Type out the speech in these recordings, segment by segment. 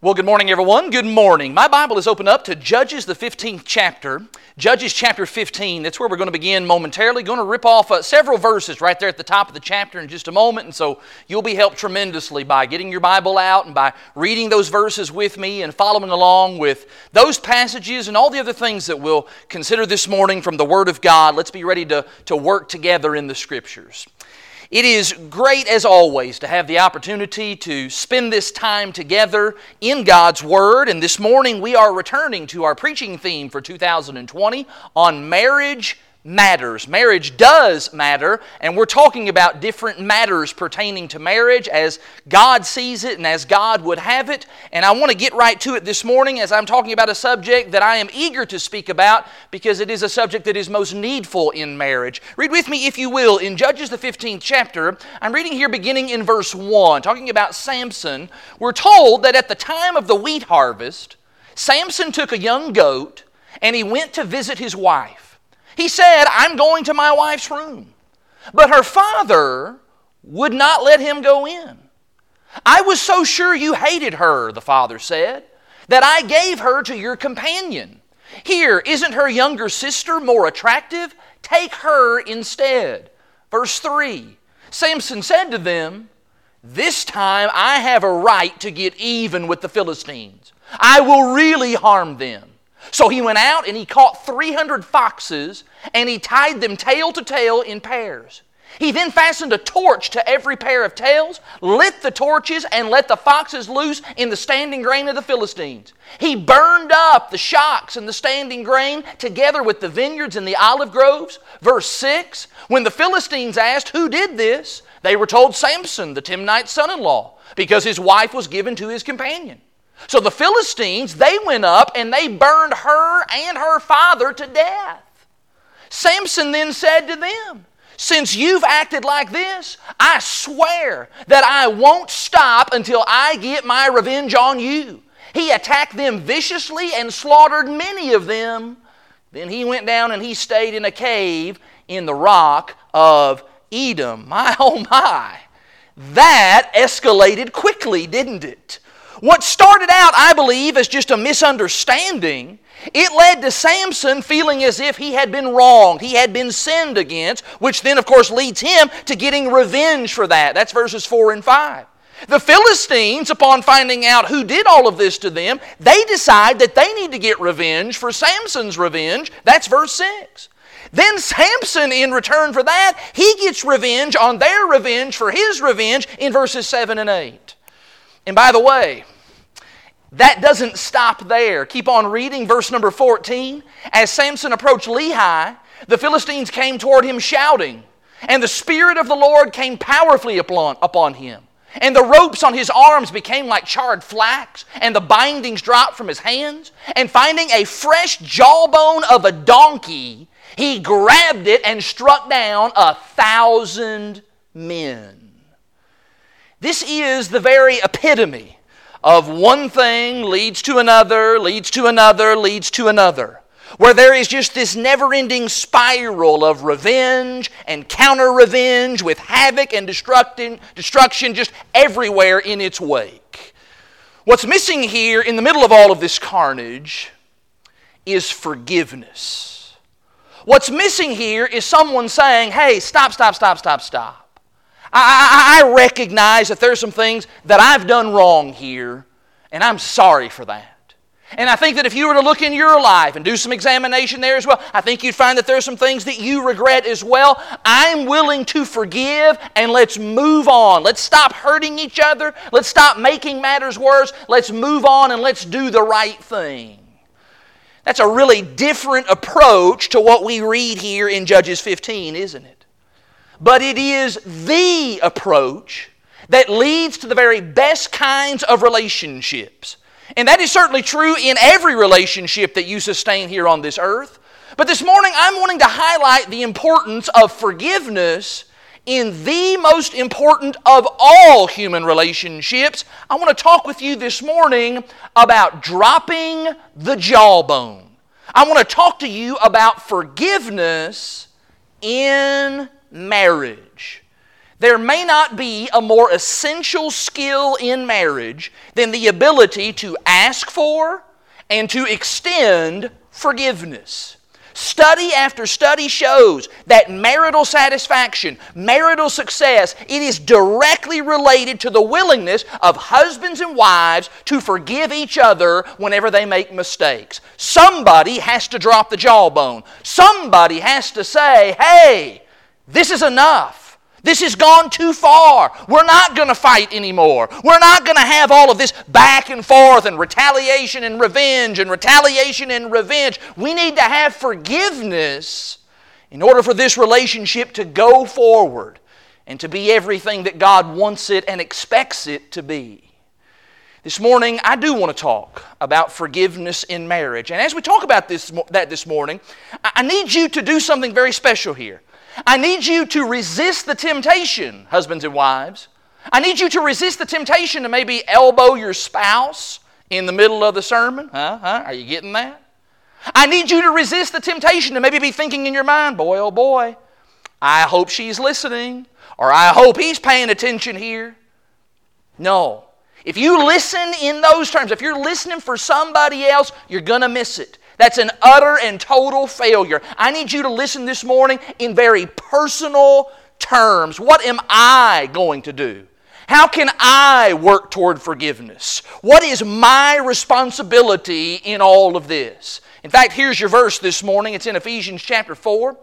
Well, good morning, everyone. Good morning. My Bible is open up to Judges, the 15th chapter. Judges chapter 15. That's where we're going to begin momentarily. Going to rip off uh, several verses right there at the top of the chapter in just a moment. And so you'll be helped tremendously by getting your Bible out and by reading those verses with me and following along with those passages and all the other things that we'll consider this morning from the Word of God. Let's be ready to, to work together in the Scriptures. It is great, as always, to have the opportunity to spend this time together in God's Word. And this morning we are returning to our preaching theme for 2020 on marriage matters. Marriage does matter, and we're talking about different matters pertaining to marriage as God sees it and as God would have it. And I want to get right to it this morning as I'm talking about a subject that I am eager to speak about because it is a subject that is most needful in marriage. Read with me, if you will, in Judges, the 15th chapter. I'm reading here beginning in verse 1, talking about Samson. We're told that at the time of the wheat harvest, Samson took a young goat and he went to visit his wife. He said, I'm going to my wife's room. But her father would not let him go in. I was so sure you hated her, the father said, that I gave her to your companion. Here, isn't her younger sister more attractive? Take her instead. Verse 3 Samson said to them, This time I have a right to get even with the Philistines. I will really harm them. So he went out and he caught 300 foxes and he tied them tail to tail in pairs. He then fastened a torch to every pair of tails, lit the torches, and let the foxes loose in the standing grain of the Philistines. He burned up the shocks and the standing grain together with the vineyards and the olive groves. Verse 6 When the Philistines asked who did this, they were told Samson, the Timnite son in law, because his wife was given to his companion. So the Philistines, they went up and they burned her and her father to death. Samson then said to them, Since you've acted like this, I swear that I won't stop until I get my revenge on you. He attacked them viciously and slaughtered many of them. Then he went down and he stayed in a cave in the rock of Etam. My oh my. That escalated quickly, didn't it? What started out, I believe, as just a misunderstanding, it led to Samson feeling as if he had been wronged, he had been sinned against, which then, of course, leads him to getting revenge for that. That's verses 4 and 5. The Philistines, upon finding out who did all of this to them, they decide that they need to get revenge for Samson's revenge. That's verse 6. Then Samson, in return for that, he gets revenge on their revenge for his revenge in verses 7 and 8. And by the way, that doesn't stop there. Keep on reading verse number 14. As Samson approached Lehi, the Philistines came toward him shouting, and the Spirit of the Lord came powerfully upon, upon him. And the ropes on his arms became like charred flax, and the bindings dropped from his hands. And finding a fresh jawbone of a donkey, he grabbed it and struck down a thousand men. This is the very epitome of one thing leads to another, leads to another, leads to another. Where there is just this never ending spiral of revenge and counter revenge with havoc and destruction just everywhere in its wake. What's missing here in the middle of all of this carnage is forgiveness. What's missing here is someone saying, hey, stop, stop, stop, stop, stop. I, I, recognize that there's some things that I've done wrong here, and I'm sorry for that. And I think that if you were to look in your life and do some examination there as well, I think you'd find that there's some things that you regret as well. I'm willing to forgive and let's move on. Let's stop hurting each other. Let's stop making matters worse. Let's move on and let's do the right thing. That's a really different approach to what we read here in Judges 15, isn't it? But it is the approach that leads to the very best kinds of relationships. And that is certainly true in every relationship that you sustain here on this earth. But this morning, I'm wanting to highlight the importance of forgiveness in the most important of all human relationships. I want to talk with you this morning about dropping the jawbone. I want to talk to you about forgiveness in marriage. There may not be a more essential skill in marriage than the ability to ask for and to extend forgiveness. Study after study shows that marital satisfaction, marital success, it is directly related to the willingness of husbands and wives to forgive each other whenever they make mistakes. Somebody has to drop the jawbone. Somebody has to say, hey, this is enough. This has gone too far. We're not going to fight anymore. We're not going to have all of this back and forth and retaliation and revenge and retaliation and revenge. We need to have forgiveness in order for this relationship to go forward and to be everything that God wants it and expects it to be. This morning, I do want to talk about forgiveness in marriage. And as we talk about this, that this morning, I need you to do something very special here. I need you to resist the temptation, husbands and wives. I need you to resist the temptation to maybe elbow your spouse in the middle of the sermon. Huh? Huh? Are you getting that? I need you to resist the temptation to maybe be thinking in your mind, boy, oh boy, I hope she's listening, or I hope he's paying attention here. No. If you listen in those terms, if you're listening for somebody else, you're going to miss it. That's an utter and total failure. I need you to listen this morning in very personal terms. What am I going to do? How can I work toward forgiveness? What is my responsibility in all of this? In fact, here's your verse this morning. It's in Ephesians chapter 4.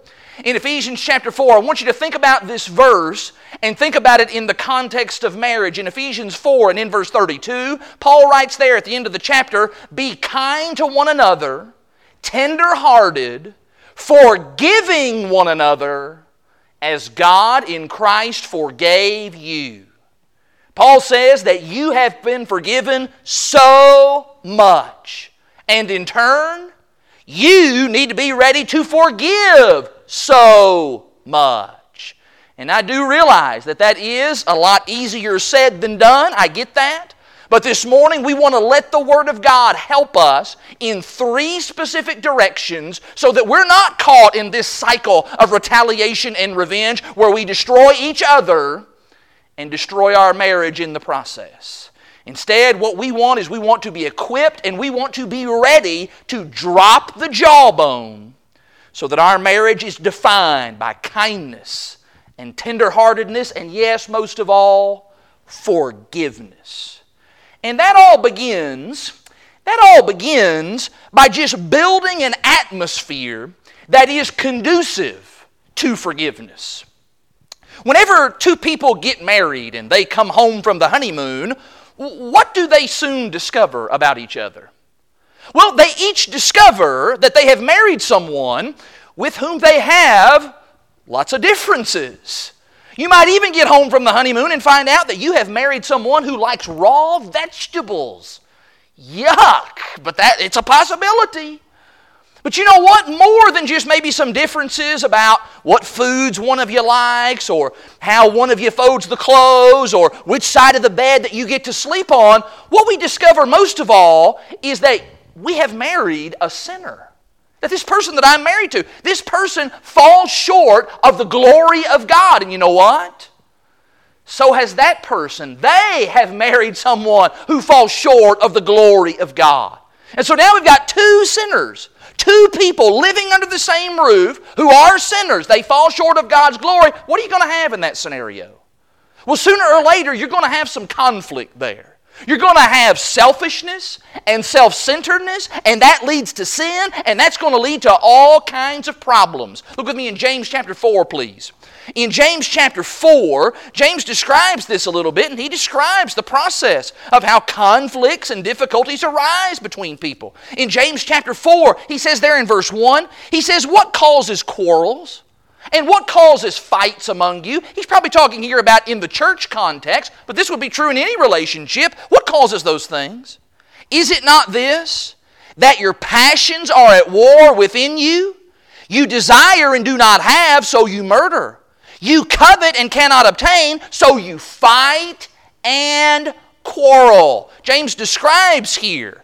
In Ephesians chapter 4, I want you to think about this verse and think about it in the context of marriage. In Ephesians 4 and in verse 32, Paul writes there at the end of the chapter Be kind to one another tender-hearted, forgiving one another as God in Christ forgave you. Paul says that you have been forgiven so much. And in turn, you need to be ready to forgive so much. And I do realize that that is a lot easier said than done. I get that. But this morning, we want to let the Word of God help us in three specific directions so that we're not caught in this cycle of retaliation and revenge where we destroy each other and destroy our marriage in the process. Instead, what we want is we want to be equipped and we want to be ready to drop the jawbone so that our marriage is defined by kindness and tenderheartedness and, yes, most of all, forgiveness. And that all begins, that all begins by just building an atmosphere that is conducive to forgiveness. Whenever two people get married and they come home from the honeymoon, what do they soon discover about each other? Well, they each discover that they have married someone with whom they have lots of differences. You might even get home from the honeymoon and find out that you have married someone who likes raw vegetables. Yuck! But that it's a possibility. But you know what? More than just maybe some differences about what foods one of you likes, or how one of you folds the clothes, or which side of the bed that you get to sleep on, what we discover most of all is that we have married a sinner. That this person that I'm married to, this person falls short of the glory of God. And you know what? So has that person. They have married someone who falls short of the glory of God. And so now we've got two sinners, two people living under the same roof who are sinners. They fall short of God's glory. What are you going to have in that scenario? Well, sooner or later, you're going to have some conflict there. You're going to have selfishness and self centeredness, and that leads to sin, and that's going to lead to all kinds of problems. Look with me in James chapter 4, please. In James chapter 4, James describes this a little bit, and he describes the process of how conflicts and difficulties arise between people. In James chapter 4, he says there in verse 1, he says, What causes quarrels? And what causes fights among you? He's probably talking here about in the church context, but this would be true in any relationship. What causes those things? Is it not this, that your passions are at war within you? You desire and do not have, so you murder. You covet and cannot obtain, so you fight and quarrel. James describes here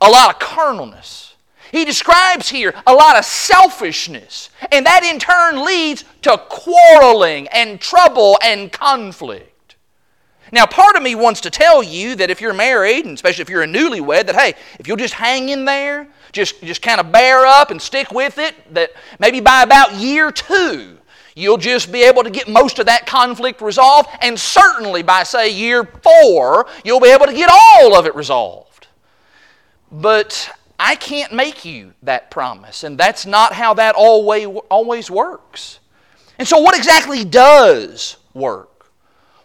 a lot of carnalness He describes here a lot of selfishness, and that in turn leads to quarreling and trouble and conflict. Now, part of me wants to tell you that if you're married, and especially if you're a newlywed, that hey, if you'll just hang in there, just, just kind of bear up and stick with it, that maybe by about year two, you'll just be able to get most of that conflict resolved, and certainly by, say, year four, you'll be able to get all of it resolved. But I can't make you that promise, and that's not how that always, always works. And so, what exactly does work?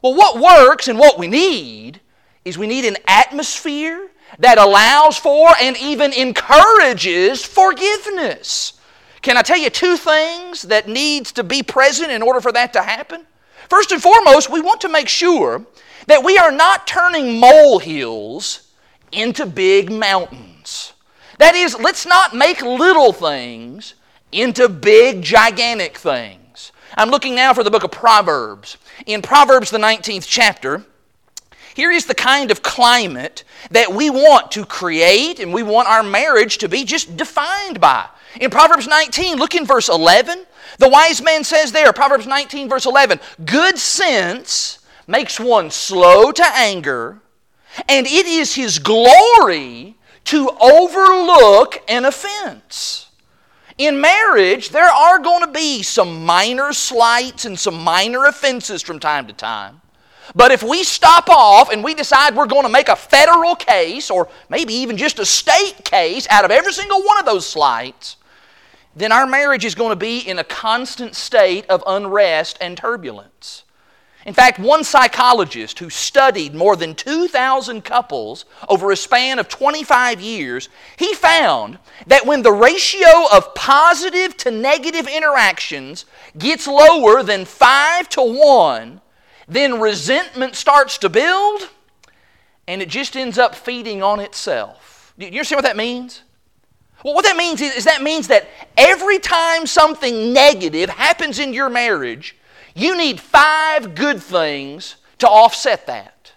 Well, what works and what we need is we need an atmosphere that allows for and even encourages forgiveness. Can I tell you two things that needs to be present in order for that to happen? First and foremost, we want to make sure that we are not turning molehills into big mountains. That is, let's not make little things into big, gigantic things. I'm looking now for the book of Proverbs. In Proverbs, the 19th chapter, here is the kind of climate that we want to create and we want our marriage to be just defined by. In Proverbs 19, look in verse 11. The wise man says there, Proverbs 19, verse 11, good sense makes one slow to anger, and it is his glory to overlook an offense. In marriage, there are going to be some minor slights and some minor offenses from time to time. But if we stop off and we decide we're going to make a federal case or maybe even just a state case out of every single one of those slights, then our marriage is going to be in a constant state of unrest and turbulence. In fact, one psychologist who studied more than 2,000 couples over a span of 25 years, he found that when the ratio of positive to negative interactions gets lower than 5 to 1, then resentment starts to build and it just ends up feeding on itself. You understand what that means? Well, what that means is, is that means that every time something negative happens in your marriage, you need five good things to offset that.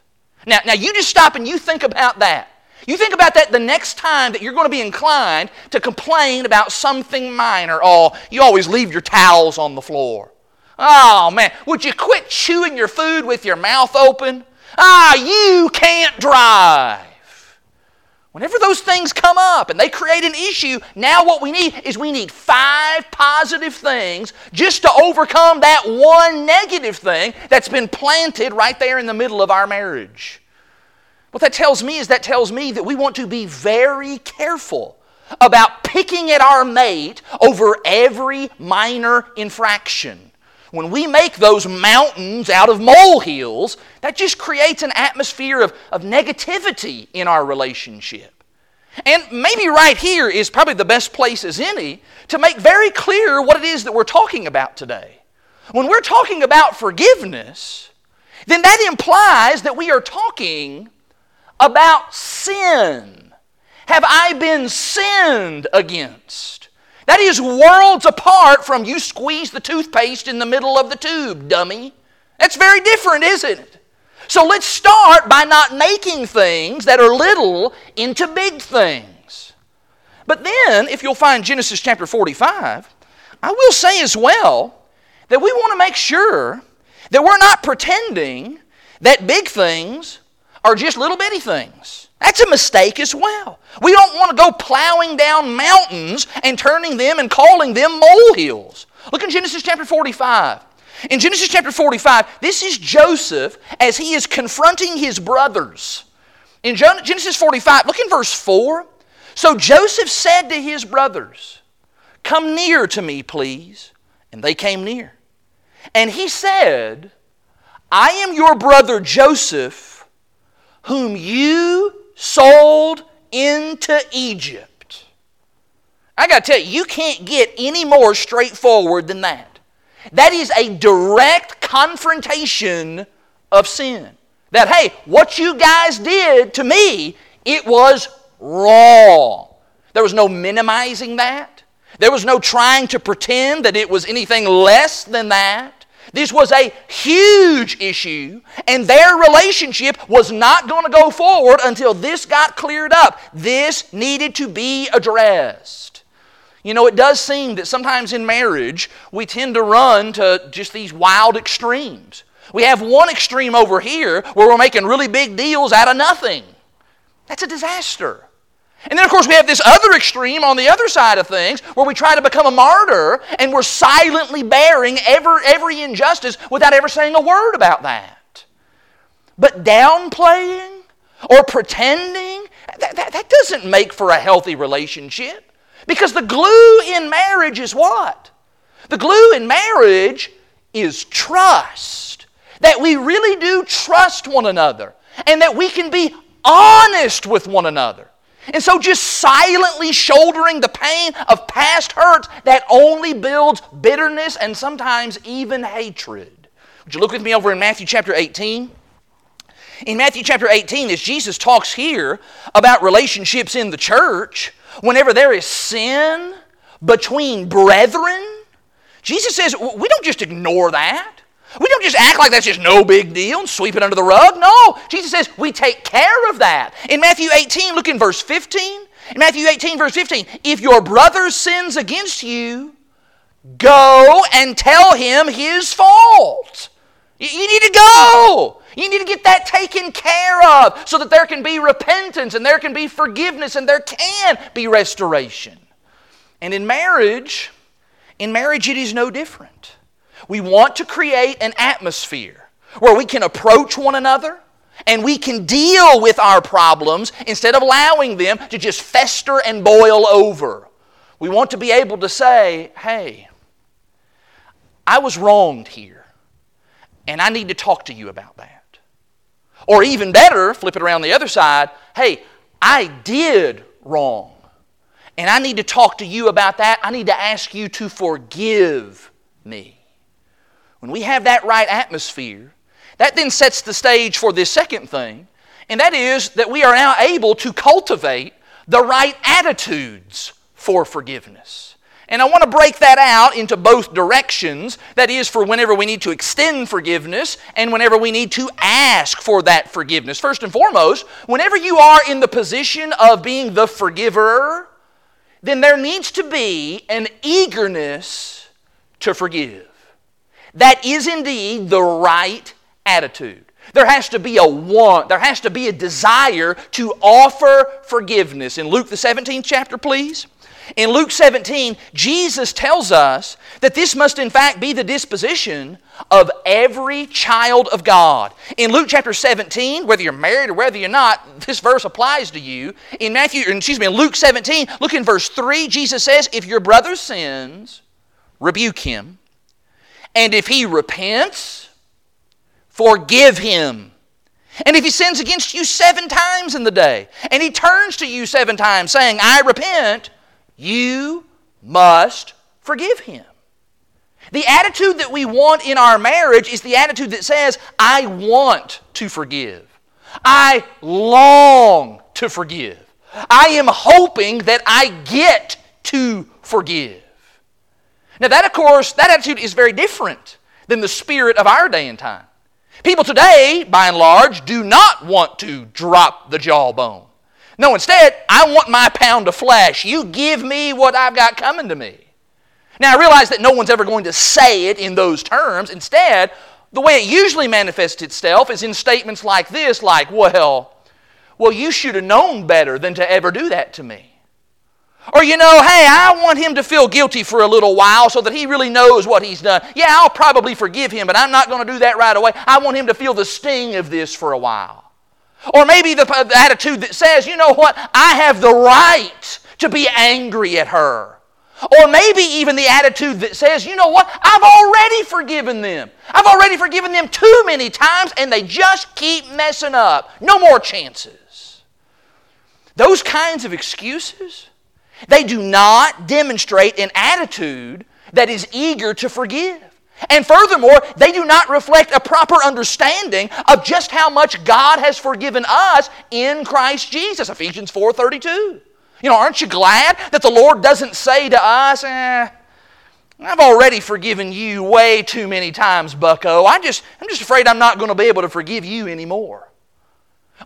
Now, now you just stop and you think about that. You think about that the next time that you're going to be inclined to complain about something minor. Oh, you always leave your towels on the floor. Oh, man, would you quit chewing your food with your mouth open? Ah, you can't drive. Whenever those things come up and they create an issue, now what we need is we need five positive things just to overcome that one negative thing that's been planted right there in the middle of our marriage. What that tells me is that tells me that we want to be very careful about picking at our mate over every minor infraction. When we make those mountains out of molehills, that just creates an atmosphere of, of negativity in our relationship. And maybe right here is probably the best place as any to make very clear what it is that we're talking about today. When we're talking about forgiveness, then that implies that we are talking about sin. Have I been sinned against? That is worlds apart from you squeeze the toothpaste in the middle of the tube, dummy. That's very different, isn't it? So let's start by not making things that are little into big things. But then, if you'll find Genesis chapter 45, I will say as well that we want to make sure that we're not pretending that big things are just little bitty things. That's a mistake as well. We don't want to go plowing down mountains and turning them and calling them molehills. Look in Genesis chapter 45. In Genesis chapter 45, this is Joseph as he is confronting his brothers. In Genesis 45, look in verse 4. So Joseph said to his brothers, Come near to me, please. And they came near. And he said, I am your brother Joseph, whom you sold into Egypt. I got to tell you, you can't get any more straightforward than that. That is a direct confrontation of sin. That, hey, what you guys did to me, it was wrong. There was no minimizing that. There was no trying to pretend that it was anything less than that. This was a huge issue, and their relationship was not going to go forward until this got cleared up. This needed to be addressed. You know, it does seem that sometimes in marriage we tend to run to just these wild extremes. We have one extreme over here where we're making really big deals out of nothing. That's a disaster. And then, of course, we have this other extreme on the other side of things where we try to become a martyr and we're silently bearing every, every injustice without ever saying a word about that. But downplaying or pretending, that, that, that doesn't make for a healthy relationship. Because the glue in marriage is what? The glue in marriage is trust. That we really do trust one another and that we can be honest with one another. And so, just silently shouldering the pain of past hurts that only builds bitterness and sometimes even hatred. Would you look with me over in Matthew chapter 18? In Matthew chapter 18, as Jesus talks here about relationships in the church, whenever there is sin between brethren, Jesus says we don't just ignore that. We don't just act like that's just no big deal and sweep it under the rug. No, Jesus says we take care of that. In Matthew 18, look in verse 15. In Matthew 18, verse 15, if your brother sins against you, go and tell him his fault. You need to go. You need to get that taken care of so that there can be repentance and there can be forgiveness and there can be restoration. And in marriage, in marriage, it is no different. We want to create an atmosphere where we can approach one another and we can deal with our problems instead of allowing them to just fester and boil over. We want to be able to say, hey, I was wronged here, and I need to talk to you about that. Or even better, flip it around the other side, hey, I did wrong, and I need to talk to you about that. I need to ask you to forgive me. When we have that right atmosphere, that then sets the stage for this second thing, and that is that we are now able to cultivate the right attitudes for forgiveness. And I want to break that out into both directions. That is, for whenever we need to extend forgiveness and whenever we need to ask for that forgiveness. First and foremost, whenever you are in the position of being the forgiver, then there needs to be an eagerness to forgive. That is indeed the right attitude. There has to be a want, there has to be a desire to offer forgiveness. In Luke, the 17th chapter, please. In Luke 17, Jesus tells us that this must in fact be the disposition of every child of God. In Luke chapter 17, whether you're married or whether you're not, this verse applies to you. In Matthew, excuse me, in Luke 17, look in verse 3, Jesus says, If your brother sins, rebuke him. And if he repents, forgive him. And if he sins against you seven times in the day, and he turns to you seven times saying, I repent, you must forgive him. The attitude that we want in our marriage is the attitude that says, I want to forgive. I long to forgive. I am hoping that I get to forgive. Now, that, of course, that attitude is very different than the spirit of our day and time. People today, by and large, do not want to drop the jawbone. No, instead, I want my pound of flesh. You give me what I've got coming to me. Now, I realize that no one's ever going to say it in those terms. Instead, the way it usually manifests itself is in statements like this, like, well, well, you should have known better than to ever do that to me. Or, you know, hey, I want him to feel guilty for a little while so that he really knows what he's done. Yeah, I'll probably forgive him, but I'm not going to do that right away. I want him to feel the sting of this for a while. Or maybe the, the attitude that says, you know what, I have the right to be angry at her. Or maybe even the attitude that says, you know what, I've already forgiven them. I've already forgiven them too many times and they just keep messing up. No more chances. Those kinds of excuses they do not demonstrate an attitude that is eager to forgive. And furthermore, they do not reflect a proper understanding of just how much God has forgiven us in Christ Jesus. Ephesians 4:32. You know, aren't you glad that the Lord doesn't say to us, eh, I've already forgiven you way too many times, bucko. I just, I'm just afraid I'm not going to be able to forgive you anymore.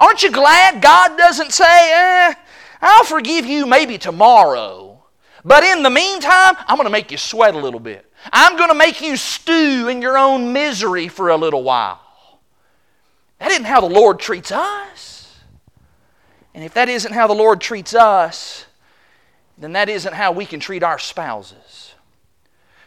Aren't you glad God doesn't say, eh, I'll forgive you maybe tomorrow, but in the meantime, I'm going to make you sweat a little bit. I'm going to make you stew in your own misery for a little while. That isn't how the Lord treats us. And if that isn't how the Lord treats us, then that isn't how we can treat our spouses.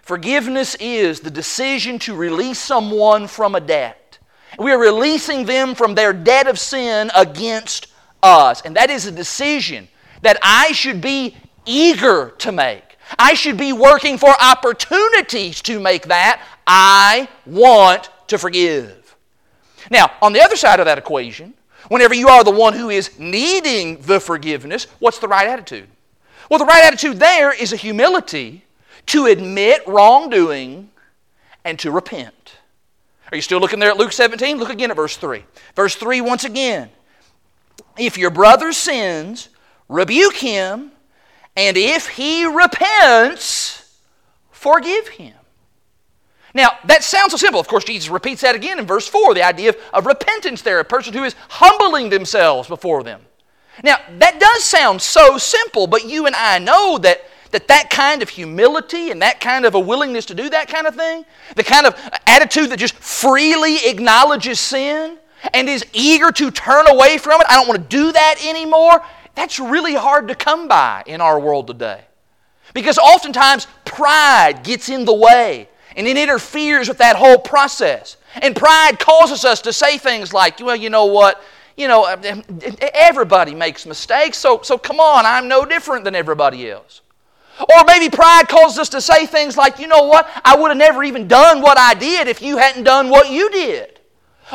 Forgiveness is the decision to release someone from a debt. We are releasing them from their debt of sin against us. And that is a decision that I should be eager to make. I should be working for opportunities to make that. I want to forgive. Now, on the other side of that equation, whenever you are the one who is needing the forgiveness, what's the right attitude? Well, the right attitude there is a humility to admit wrongdoing and to repent. Are you still looking there at Luke 17? Look again at verse 3. Verse 3 once again. If your brother sins, rebuke him and if he repents, forgive him. Now, that sounds so simple. Of course, Jesus repeats that again in verse 4 the idea of, of repentance there, a person who is humbling themselves before them. Now, that does sound so simple, but you and I know that that that kind of humility and that kind of a willingness to do that kind of thing, the kind of attitude that just freely acknowledges sin and is eager to turn away from it, I don't want to do that anymore, that's really hard to come by in our world today. Because oftentimes pride gets in the way and it interferes with that whole process. And pride causes us to say things like, well, you know what? You know, um, um, everybody makes mistakes, so, so come on, I'm no different than everybody else. Or maybe pride causes us to say things like, you know what? I would have never even done what I did if you hadn't done what you did.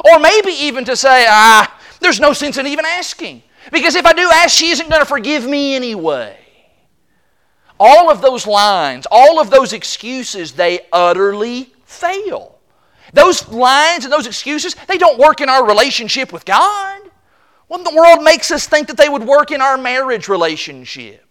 Or maybe even to say, ah, there's no sense in even asking. Because if I do ask, she isn't going to forgive me anyway. All of those lines, all of those excuses, they utterly fail. Those lines and those excuses, they don't work in our relationship with God. What in the world makes us think that they would work in our marriage relationship?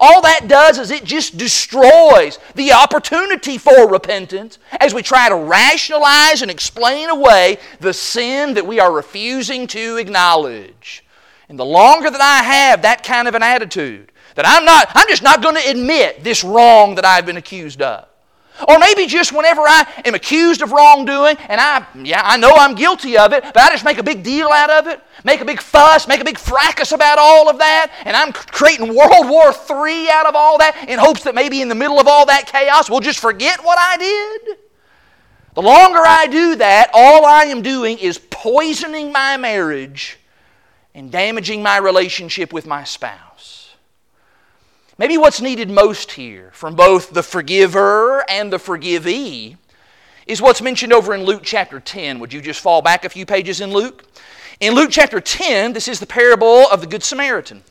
All that does is it just destroys the opportunity for repentance as we try to rationalize and explain away the sin that we are refusing to acknowledge. And the longer that I have that kind of an attitude, that I'm not, I'm just not going to admit this wrong that I've been accused of. Or maybe just whenever I am accused of wrongdoing and I, yeah, I know I'm guilty of it, but I just make a big deal out of it, make a big fuss, make a big fracas about all of that, and I'm creating World War III out of all that in hopes that maybe in the middle of all that chaos we'll just forget what I did. The longer I do that, all I am doing is poisoning my marriage and damaging my relationship with my spouse. Maybe what's needed most here from both the forgiver and the forgivee is what's mentioned over in Luke chapter 10. Would you just fall back a few pages in Luke? In Luke chapter 10, this is the parable of the Good Samaritan.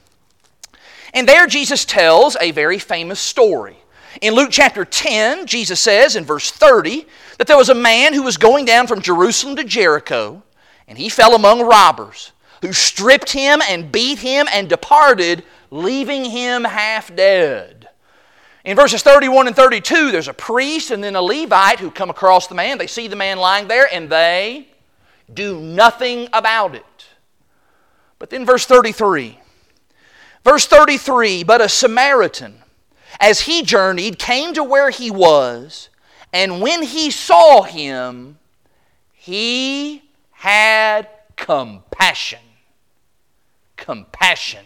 And there Jesus tells a very famous story. In Luke chapter 10, Jesus says in verse 30 that there was a man who was going down from Jerusalem to Jericho, and he fell among robbers who stripped him and beat him and departed, leaving him half dead. In verses 31 and 32, there's a priest and then a Levite who come across the man. They see the man lying there and they do nothing about it. But then, verse 33. Verse 33 But a Samaritan, as he journeyed, came to where he was, and when he saw him, he had compassion compassion.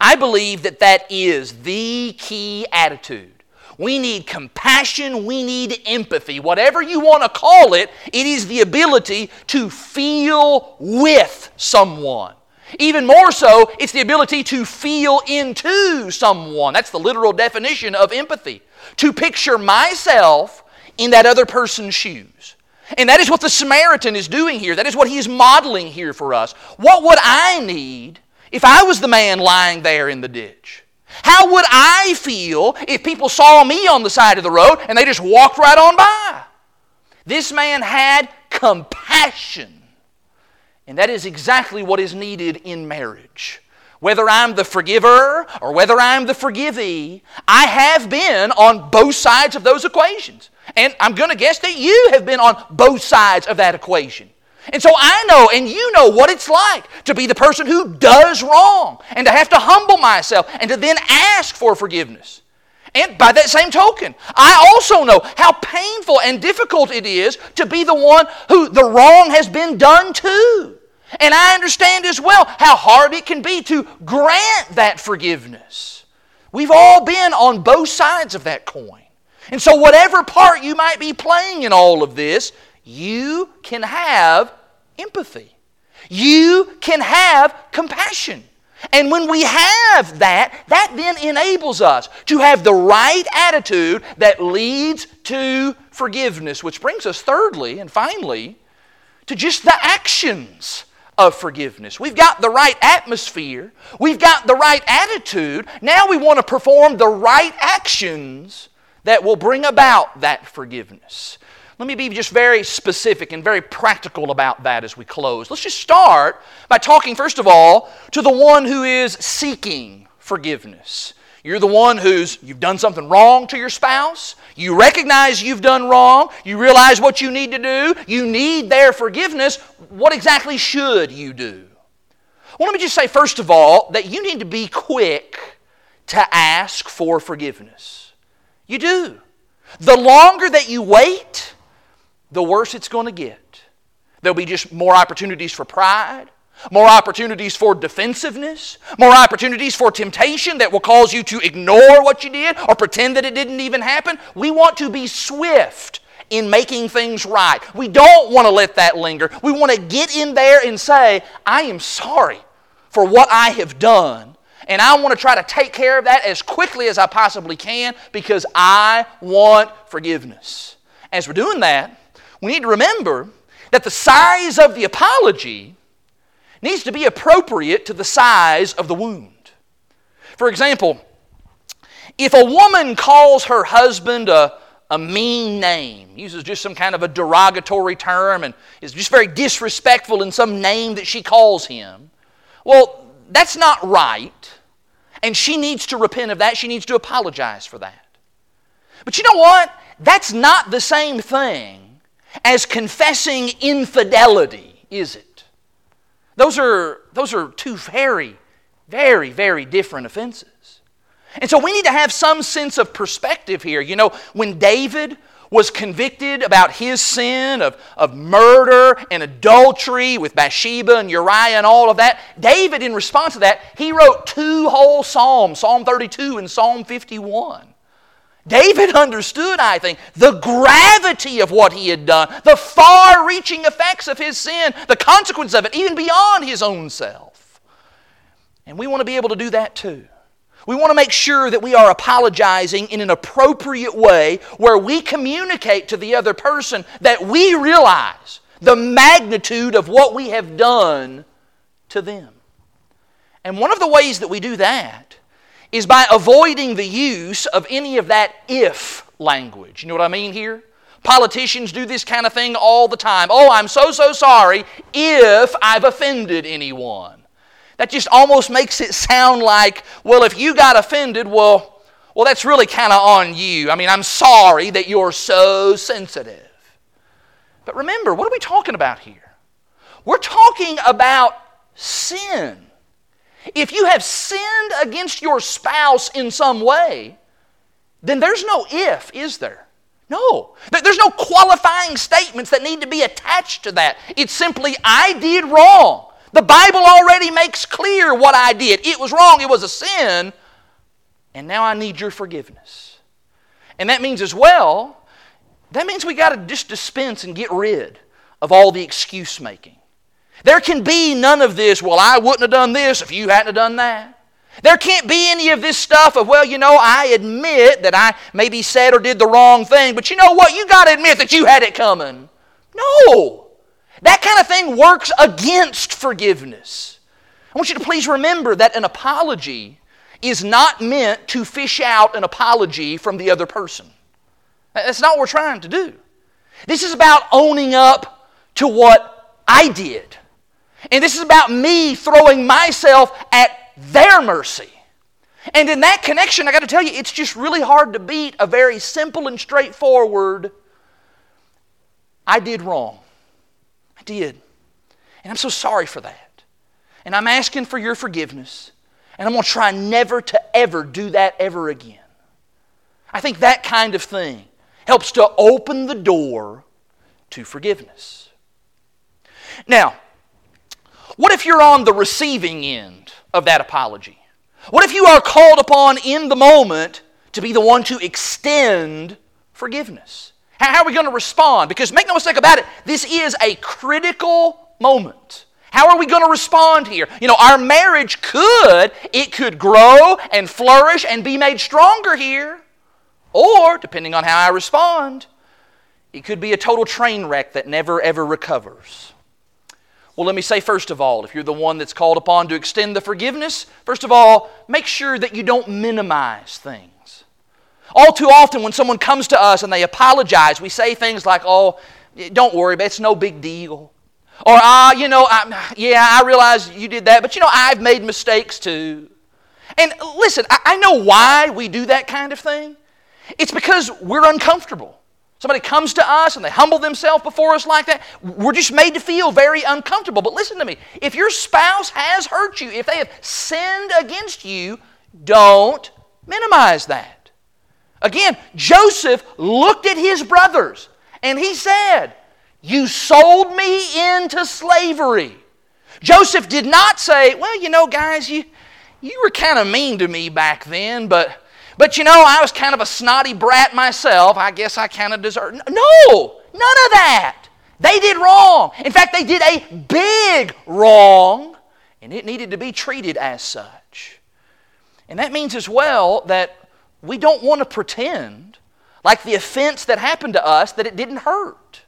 I believe that that is the key attitude. We need compassion, we need empathy. Whatever you want to call it, it is the ability to feel with someone. Even more so, it's the ability to feel into someone. That's the literal definition of empathy. To picture myself in that other person's shoes. And that is what the Samaritan is doing here. That is what he is modeling here for us. What would I need if I was the man lying there in the ditch? How would I feel if people saw me on the side of the road and they just walked right on by? This man had compassion. And that is exactly what is needed in marriage. Whether I'm the forgiver or whether I'm the forgivee, I have been on both sides of those equations. And I'm going to guess that you have been on both sides of that equation. And so I know and you know what it's like to be the person who does wrong and to have to humble myself and to then ask for forgiveness. And by that same token, I also know how painful and difficult it is to be the one who the wrong has been done to. And I understand as well how hard it can be to grant that forgiveness. We've all been on both sides of that coin. And so, whatever part you might be playing in all of this, you can have empathy. You can have compassion. And when we have that, that then enables us to have the right attitude that leads to forgiveness, which brings us, thirdly and finally, to just the actions of forgiveness. We've got the right atmosphere, we've got the right attitude. Now we want to perform the right actions that will bring about that forgiveness. Let me be just very specific and very practical about that as we close. Let's just start by talking, first of all, to the one who is seeking forgiveness. You're the one who's, you've done something wrong to your spouse. You recognize you've done wrong. You realize what you need to do. You need their forgiveness. What exactly should you do? Well, let me just say, first of all, that you need to be quick to ask for forgiveness. You do. The longer that you wait, the worse it's going to get. There'll be just more opportunities for pride, more opportunities for defensiveness, more opportunities for temptation that will cause you to ignore what you did or pretend that it didn't even happen. We want to be swift in making things right. We don't want to let that linger. We want to get in there and say, I am sorry for what I have done. And I want to try to take care of that as quickly as I possibly can because I want forgiveness. As we're doing that, we need to remember that the size of the apology needs to be appropriate to the size of the wound. For example, if a woman calls her husband a, a mean name, uses just some kind of a derogatory term, and is just very disrespectful in some name that she calls him, well, that's not right. And she needs to repent of that. She needs to apologize for that. But you know what? That's not the same thing as confessing infidelity, is it? Those are, those are two very, very, very different offenses. And so we need to have some sense of perspective here. You know, when David was convicted about his sin of, of murder and adultery with Bathsheba and Uriah and all of that, David, in response to that, he wrote two whole Psalms Psalm 32 and Psalm 51. David understood, I think, the gravity of what he had done, the far reaching effects of his sin, the consequence of it, even beyond his own self. And we want to be able to do that too. We want to make sure that we are apologizing in an appropriate way where we communicate to the other person that we realize the magnitude of what we have done to them. And one of the ways that we do that is by avoiding the use of any of that if language. You know what I mean here? Politicians do this kind of thing all the time. Oh, I'm so, so sorry if I've offended anyone. That just almost makes it sound like, well, if you got offended, well, well, that's really kind of on you. I mean, I'm sorry that you're so sensitive. But remember, what are we talking about here? We're talking about sin. If you have sinned against your spouse in some way, then there's no if, is there? No. There's no qualifying statements that need to be attached to that. It's simply, I did wrong. The Bible already makes clear what I did. It was wrong, it was a sin, and now I need your forgiveness. And that means as well, that means we got to just dispense and get rid of all the excuse making. There can be none of this, well, I wouldn't have done this if you hadn't have done that. There can't be any of this stuff of, well, you know, I admit that I maybe said or did the wrong thing, but you know what? You got to admit that you had it coming. No. That kind of thing works against forgiveness. I want you to please remember that an apology is not meant to fish out an apology from the other person. That's not what we're trying to do. This is about owning up to what I did and this is about me throwing myself at their mercy. And in that connection, I got to tell you, it's just really hard to beat a very simple and straightforward I did wrong. I did. And I'm so sorry for that. And I'm asking for your forgiveness. And I'm going to try never to ever do that ever again. I think that kind of thing helps to open the door to forgiveness. Now, what if you're on the receiving end of that apology? What if you are called upon in the moment to be the one to extend forgiveness? How are we going to respond? Because make no mistake about it, this is a critical moment. How are we going to respond here? You know, our marriage could, it could grow and flourish and be made stronger here. Or, depending on how I respond, it could be a total train wreck that never ever recovers. Well, let me say first of all, if you're the one that's called upon to extend the forgiveness, first of all, make sure that you don't minimize things. All too often, when someone comes to us and they apologize, we say things like, oh, don't worry, it's no big deal. Or, ah, you know, I, yeah, I realize you did that, but you know, I've made mistakes too. And listen, I, I know why we do that kind of thing. It's because we're uncomfortable. Somebody comes to us and they humble themselves before us like that. We're just made to feel very uncomfortable. But listen to me if your spouse has hurt you, if they have sinned against you, don't minimize that. Again, Joseph looked at his brothers and he said, You sold me into slavery. Joseph did not say, Well, you know, guys, you, you were kind of mean to me back then, but but you know, I was kind of a snotty brat myself. I guess I kind of deserve. No, none of that. They did wrong. In fact, they did a big wrong, and it needed to be treated as such. And that means as well that we don't want to pretend like the offense that happened to us that it didn't hurt.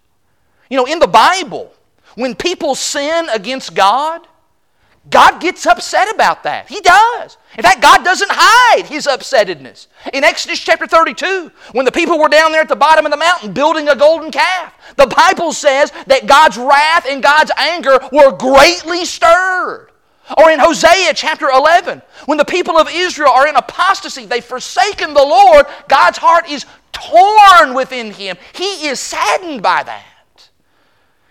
You know, in the Bible, when people sin against God, God gets upset about that. He does. In fact, God doesn't hide his upsettedness. In Exodus chapter 32, when the people were down there at the bottom of the mountain building a golden calf, the Bible says that God's wrath and God's anger were greatly stirred. Or in Hosea chapter 11, when the people of Israel are in apostasy, they've forsaken the Lord, God's heart is torn within him. He is saddened by that.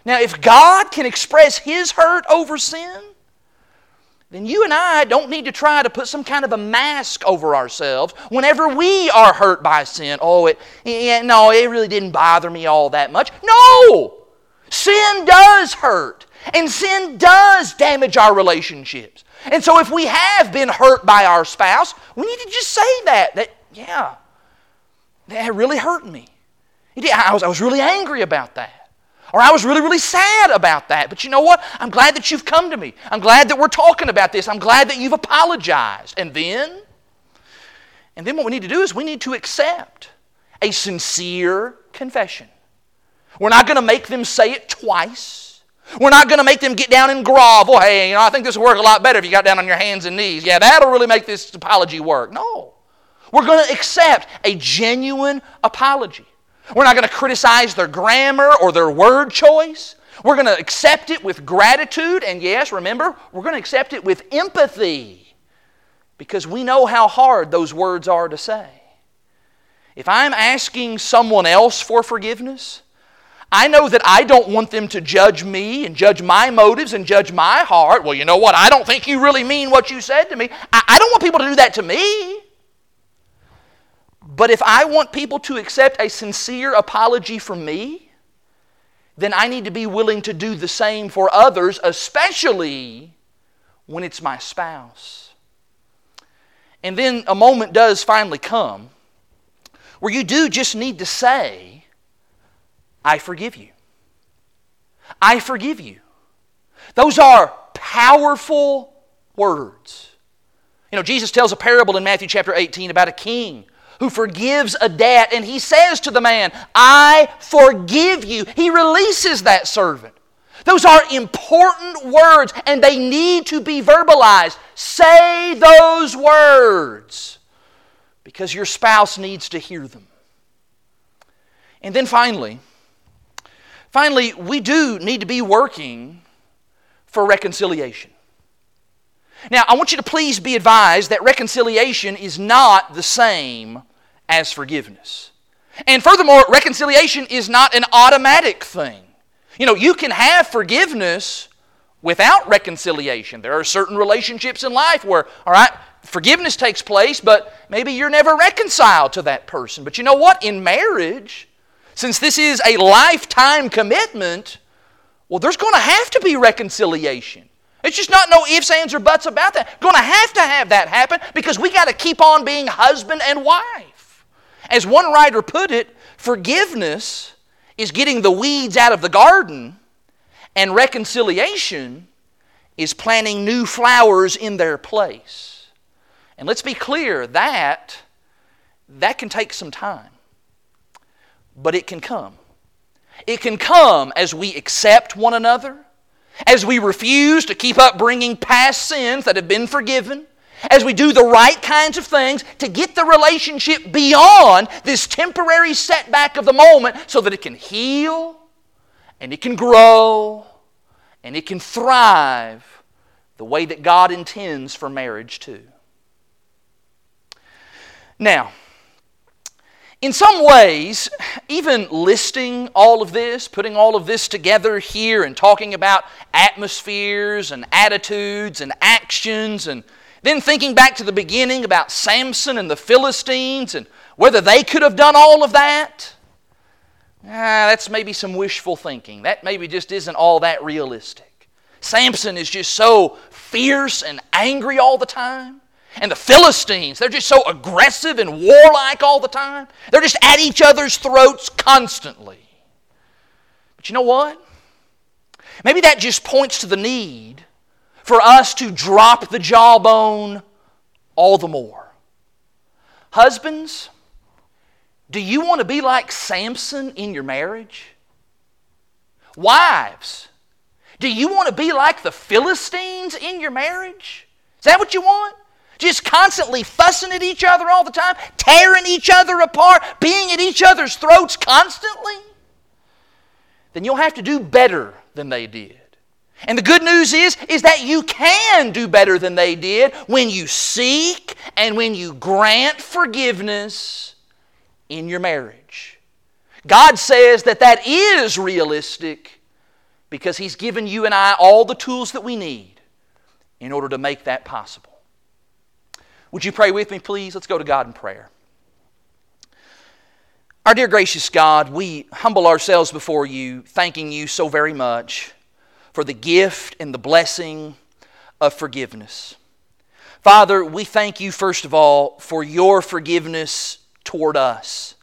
Now, if God can express his hurt over sin, then you and I don't need to try to put some kind of a mask over ourselves whenever we are hurt by sin. Oh, it, no, it really didn't bother me all that much. No! Sin does hurt, and sin does damage our relationships. And so if we have been hurt by our spouse, we need to just say that, that, yeah, that really hurt me. I was, I was really angry about that. Or I was really, really sad about that. But you know what? I'm glad that you've come to me. I'm glad that we're talking about this. I'm glad that you've apologized. And then, and then what we need to do is we need to accept a sincere confession. We're not going to make them say it twice. We're not going to make them get down and grovel. Hey, you know, I think this would work a lot better if you got down on your hands and knees. Yeah, that'll really make this apology work. No. We're going to accept a genuine apology. We're not going to criticize their grammar or their word choice. We're going to accept it with gratitude. And yes, remember, we're going to accept it with empathy because we know how hard those words are to say. If I'm asking someone else for forgiveness, I know that I don't want them to judge me and judge my motives and judge my heart. Well, you know what? I don't think you really mean what you said to me. I, I don't want people to do that to me. But if I want people to accept a sincere apology from me, then I need to be willing to do the same for others, especially when it's my spouse. And then a moment does finally come where you do just need to say, I forgive you. I forgive you. Those are powerful words. You know, Jesus tells a parable in Matthew chapter 18 about a king who forgives a debt, and he says to the man, I forgive you. He releases that servant. Those are important words, and they need to be verbalized. Say those words because your spouse needs to hear them. And then finally, finally, we do need to be working for reconciliation. Now, I want you to please be advised that reconciliation is not the same as forgiveness. And furthermore, reconciliation is not an automatic thing. You know, you can have forgiveness without reconciliation. There are certain relationships in life where, all right, forgiveness takes place, but maybe you're never reconciled to that person. But you know what? In marriage, since this is a lifetime commitment, well, there's going to have to be reconciliation. It's just not no ifs, ands, or buts about that. Going to have to have that happen because we got to keep on being husband and wife. As one writer put it, forgiveness is getting the weeds out of the garden, and reconciliation is planting new flowers in their place. And let's be clear that that can take some time, but it can come. It can come as we accept one another as we refuse to keep up bringing past sins that have been forgiven, as we do the right kinds of things to get the relationship beyond this temporary setback of the moment so that it can heal and it can grow and it can thrive the way that God intends for marriage to. Now, in some ways, even listing all of this, putting all of this together here and talking about atmospheres and attitudes and actions, and then thinking back to the beginning about Samson and the Philistines and whether they could have done all of that, ah, that's maybe some wishful thinking. That maybe just isn't all that realistic. Samson is just so fierce and angry all the time. And the Philistines, they're just so aggressive and warlike all the time. They're just at each other's throats constantly. But you know what? Maybe that just points to the need for us to drop the jawbone all the more. Husbands, do you want to be like Samson in your marriage? Wives, do you want to be like the Philistines in your marriage? Is that what you want? Just constantly fussing at each other all the time, tearing each other apart, being at each other's throats constantly, then you'll have to do better than they did. And the good news is is that you can do better than they did when you seek and when you grant forgiveness in your marriage. God says that that is realistic because he's given you and I all the tools that we need in order to make that possible. Would you pray with me, please? Let's go to God in prayer. Our dear gracious God, we humble ourselves before you, thanking you so very much for the gift and the blessing of forgiveness. Father, we thank you, first of all, for your forgiveness toward us,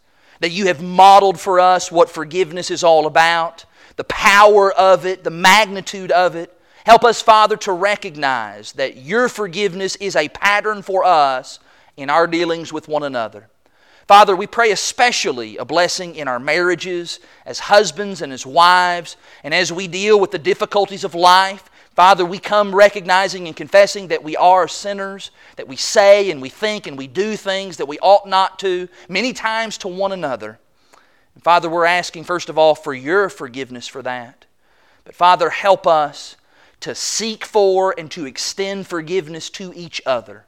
that you have modeled for us what forgiveness is all about, the power of it, the magnitude of it. Help us, Father, to recognize that your forgiveness is a pattern for us in our dealings with one another. Father, we pray especially a blessing in our marriages as husbands and as wives, and as we deal with the difficulties of life. Father, we come recognizing and confessing that we are sinners, that we say and we think and we do things that we ought not to, many times to one another. And Father, we're asking, first of all, for your forgiveness for that. But Father, help us to seek for and to extend forgiveness to each other.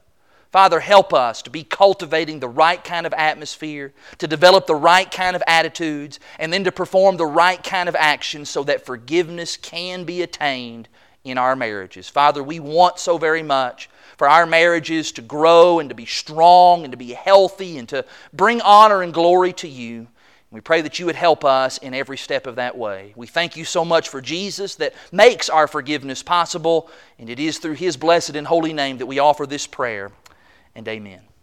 Father, help us to be cultivating the right kind of atmosphere, to develop the right kind of attitudes, and then to perform the right kind of actions so that forgiveness can be attained in our marriages. Father, we want so very much for our marriages to grow and to be strong and to be healthy and to bring honor and glory to you. We pray that you would help us in every step of that way. We thank you so much for Jesus that makes our forgiveness possible, and it is through his blessed and holy name that we offer this prayer. And amen.